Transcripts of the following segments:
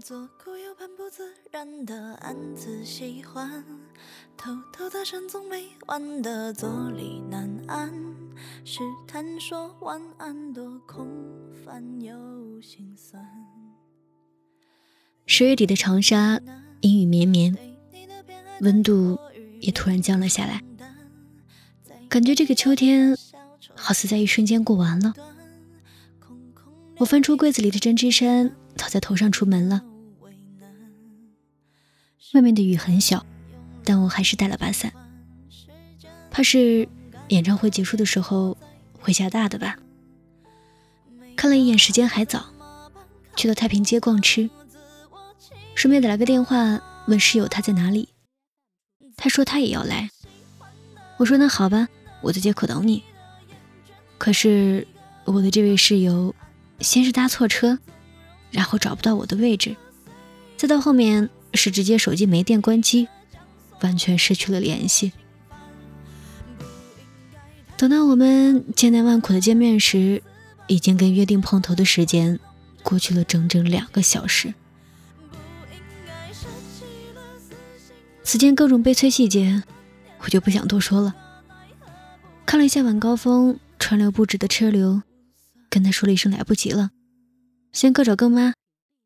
左顾右盼不自然的暗自喜欢，偷偷的深总没完的坐立难安，试探说晚安多空泛又心酸。十月底的长沙阴雨绵绵，温度也突然降了下来，感觉这个秋天好似在一瞬间过完了。我翻出柜子里的针织衫。套在头上出门了。外面的雨很小，但我还是带了把伞，怕是演唱会结束的时候会下大的吧。看了一眼时间还早，去到太平街逛吃，顺便打了个电话问室友他在哪里。他说他也要来，我说那好吧，我在街口等你。可是我的这位室友先是搭错车。然后找不到我的位置，再到后面是直接手机没电关机，完全失去了联系。等到我们千难万苦的见面时，已经跟约定碰头的时间过去了整整两个小时。此间各种悲催细节，我就不想多说了。看了一下晚高峰川流不止的车流，跟他说了一声来不及了。先各找各妈，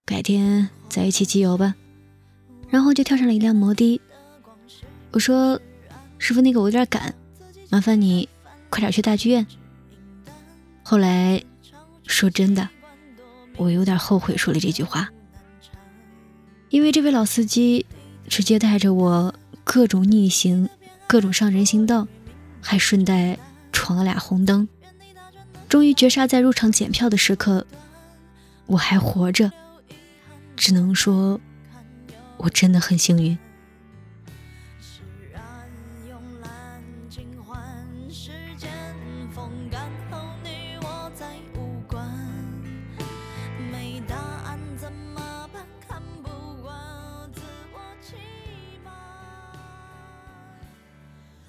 改天再一起集邮吧。然后就跳上了一辆摩的。我说：“师傅，那个我有点赶，麻烦你快点去大剧院。”后来说真的，我有点后悔说了这句话，因为这位老司机直接带着我各种逆行，各种上人行道，还顺带闯了俩红灯，终于绝杀在入场检票的时刻。我还活着，只能说，我真的很幸运。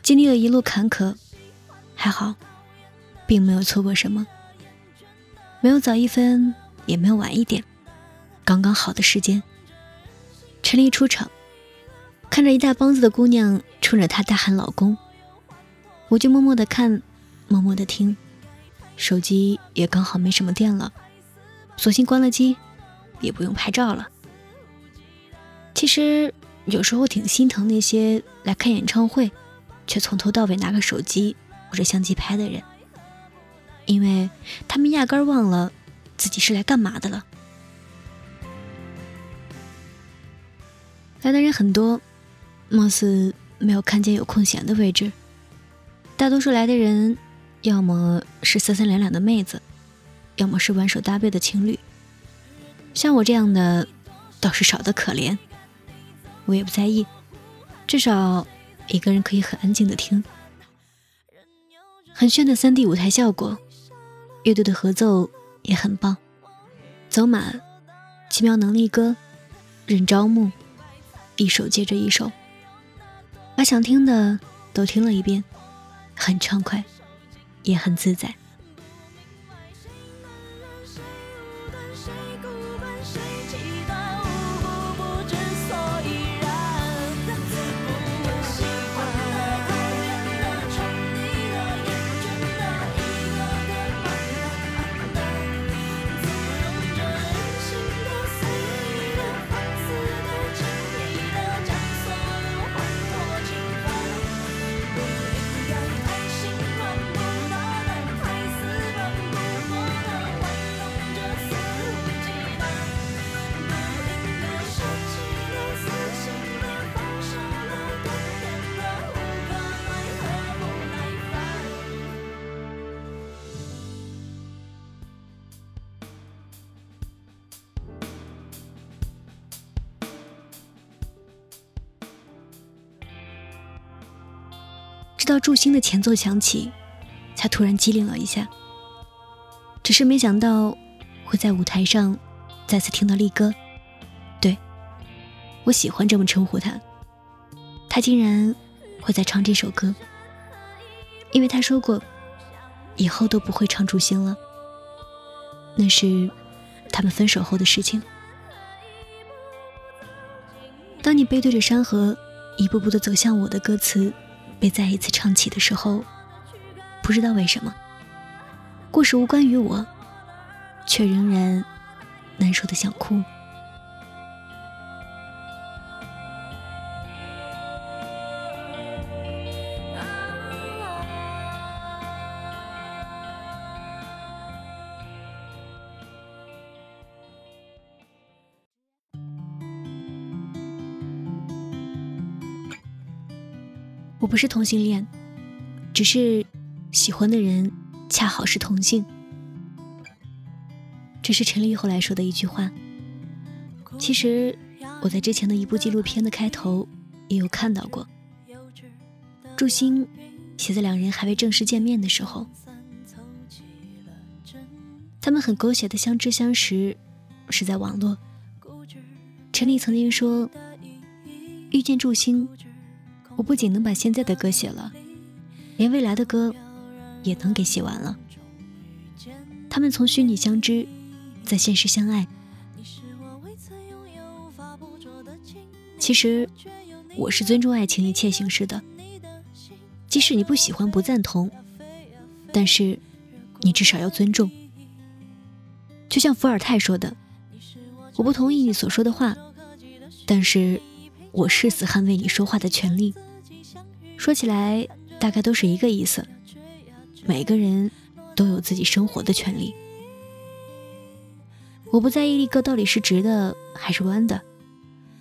经历了一路坎坷，还好，并没有错过什么，没有早一分。也没有晚一点，刚刚好的时间。陈丽出场，看着一大帮子的姑娘冲着他大喊“老公”，我就默默的看，默默的听，手机也刚好没什么电了，索性关了机，也不用拍照了。其实有时候挺心疼那些来看演唱会，却从头到尾拿个手机或者相机拍的人，因为他们压根忘了。自己是来干嘛的了？来的人很多，貌似没有看见有空闲的位置。大多数来的人，要么是三三两两的妹子，要么是挽手搭背的情侣。像我这样的，倒是少得可怜。我也不在意，至少一个人可以很安静的听。很炫的三 D 舞台效果，乐队的合奏。也很棒，走马，奇妙能力歌，任朝暮，一首接着一首，把想听的都听了一遍，很畅快，也很自在。到祝星的前奏响起，才突然机灵了一下。只是没想到会在舞台上再次听到力哥，对我喜欢这么称呼他。他竟然会在唱这首歌，因为他说过以后都不会唱祝星了，那是他们分手后的事情。当你背对着山河，一步步的走向我的歌词，被再一次唱起的时候，不知道为什么，故事无关于我，却仍然难受的想哭。我不是同性恋，只是喜欢的人恰好是同性。这是陈立后来说的一句话。其实我在之前的一部纪录片的开头也有看到过。祝星写在两人还未正式见面的时候，他们很狗血的相知相识是在网络。陈立曾经说，遇见祝星。我不仅能把现在的歌写了，连未来的歌也能给写完了。他们从虚拟相知，在现实相爱。其实，我是尊重爱情一切形式的，即使你不喜欢、不赞同，但是你至少要尊重。就像伏尔泰说的：“我不同意你所说的话，但是我誓死捍卫你说话的权利。”说起来，大概都是一个意思。每个人都有自己生活的权利。我不在意一个到底是直的还是弯的，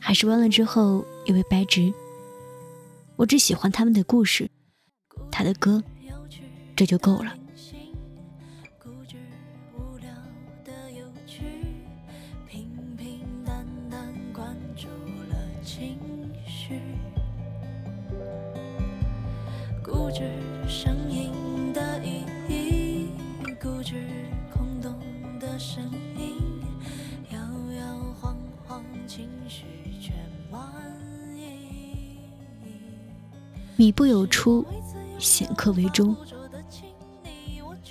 还是弯了之后又被掰直。我只喜欢他们的故事，他的歌，这就够了。米不有出，显客为中。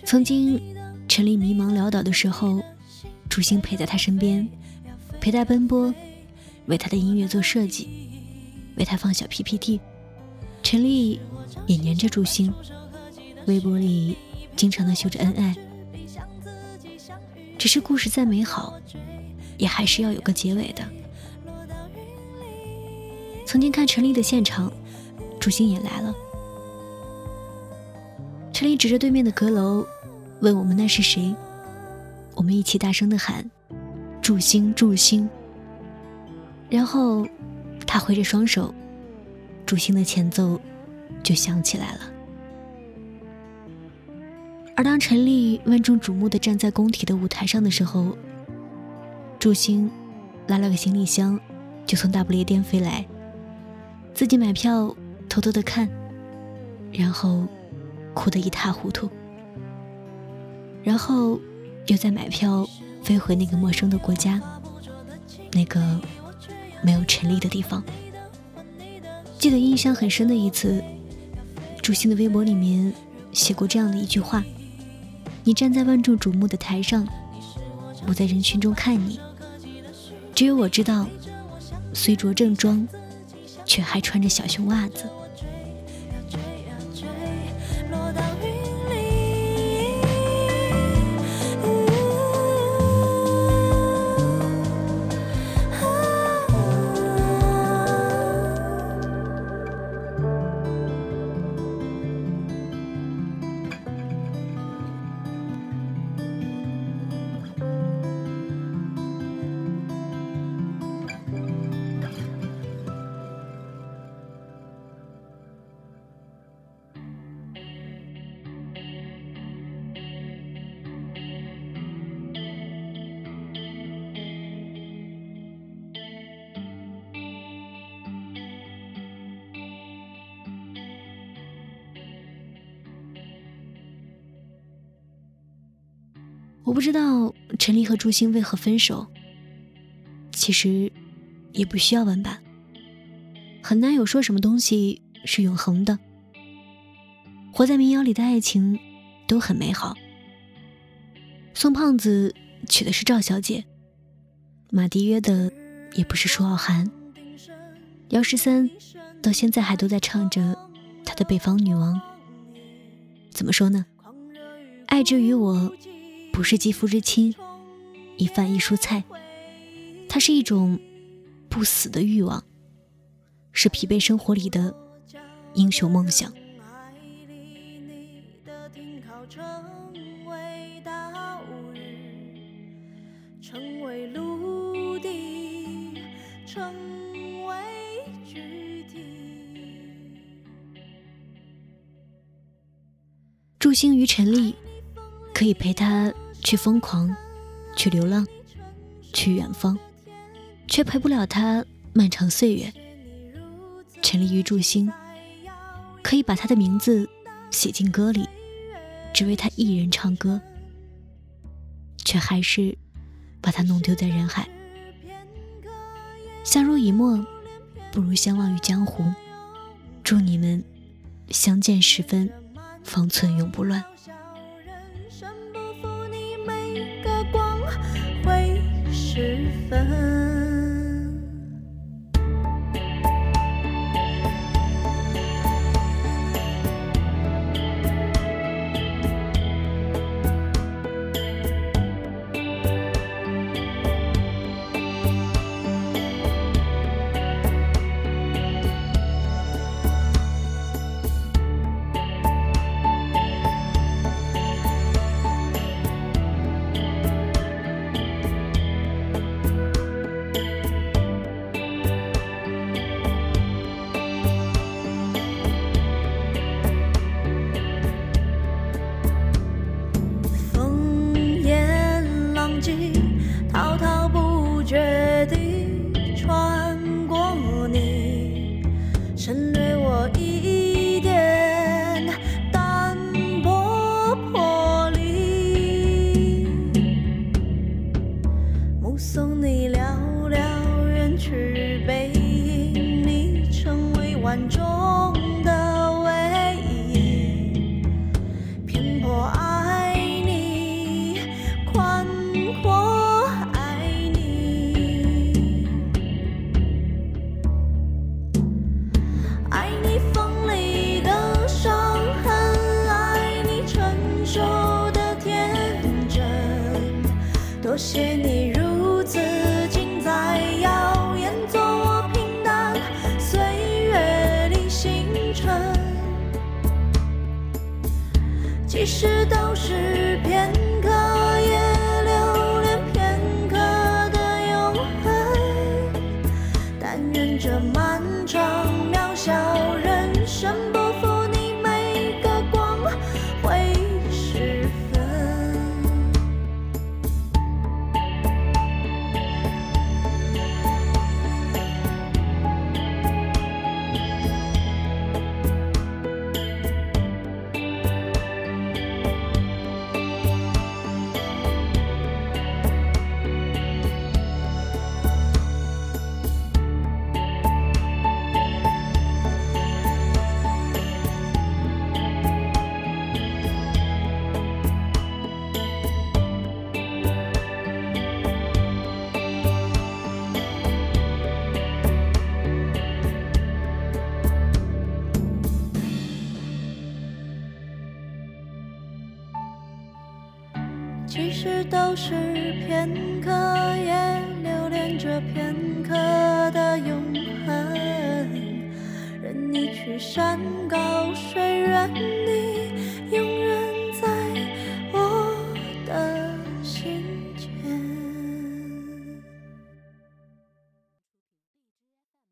曾经，陈丽迷茫潦倒的时候，祝星陪在他身边，陪他奔波，为他的音乐做设计，为他放小 PPT。陈丽也黏着祝星，微博里经常的秀着恩爱。只是故事再美好，也还是要有个结尾的。曾经看陈丽的现场。祝星也来了。陈丽指着对面的阁楼，问我们那是谁。我们一起大声的喊：“祝星，祝星。”然后他挥着双手，祝星的前奏就响起来了。而当陈丽万众瞩目的站在工体的舞台上的时候，祝星拉了个行李箱，就从大不列颠飞来，自己买票。偷偷的看，然后哭得一塌糊涂，然后又再买票飞回那个陌生的国家，那个没有陈立的地方。记得印象很深的一次，朱星的微博里面写过这样的一句话：“你站在万众瞩目的台上，我在人群中看你，只有我知道，虽着正装。”却还穿着小熊袜子。我不知道陈丽和朱星为何分手，其实也不需要问吧。很难有说什么东西是永恒的。活在民谣里的爱情都很美好。宋胖子娶的是赵小姐，马迪约的也不是舒傲寒。姚十三到现在还都在唱着他的《北方女王》。怎么说呢？爱之于我，不是肌肤之亲，一饭一蔬菜，它是一种不死的欲望，是疲惫生活里的英雄梦想。祝星于陈丽，可以陪他去疯狂，去流浪，去远方，却陪不了他漫长岁月。沉溺于祝星，可以把他的名字写进歌里，只为他一人唱歌，却还是把他弄丢在人海。相濡以沫，不如相忘于江湖。祝你们相见时分。方寸永不乱。you. ฉัน 其实都是片刻也留恋着片刻的永恒。任你去山高水远你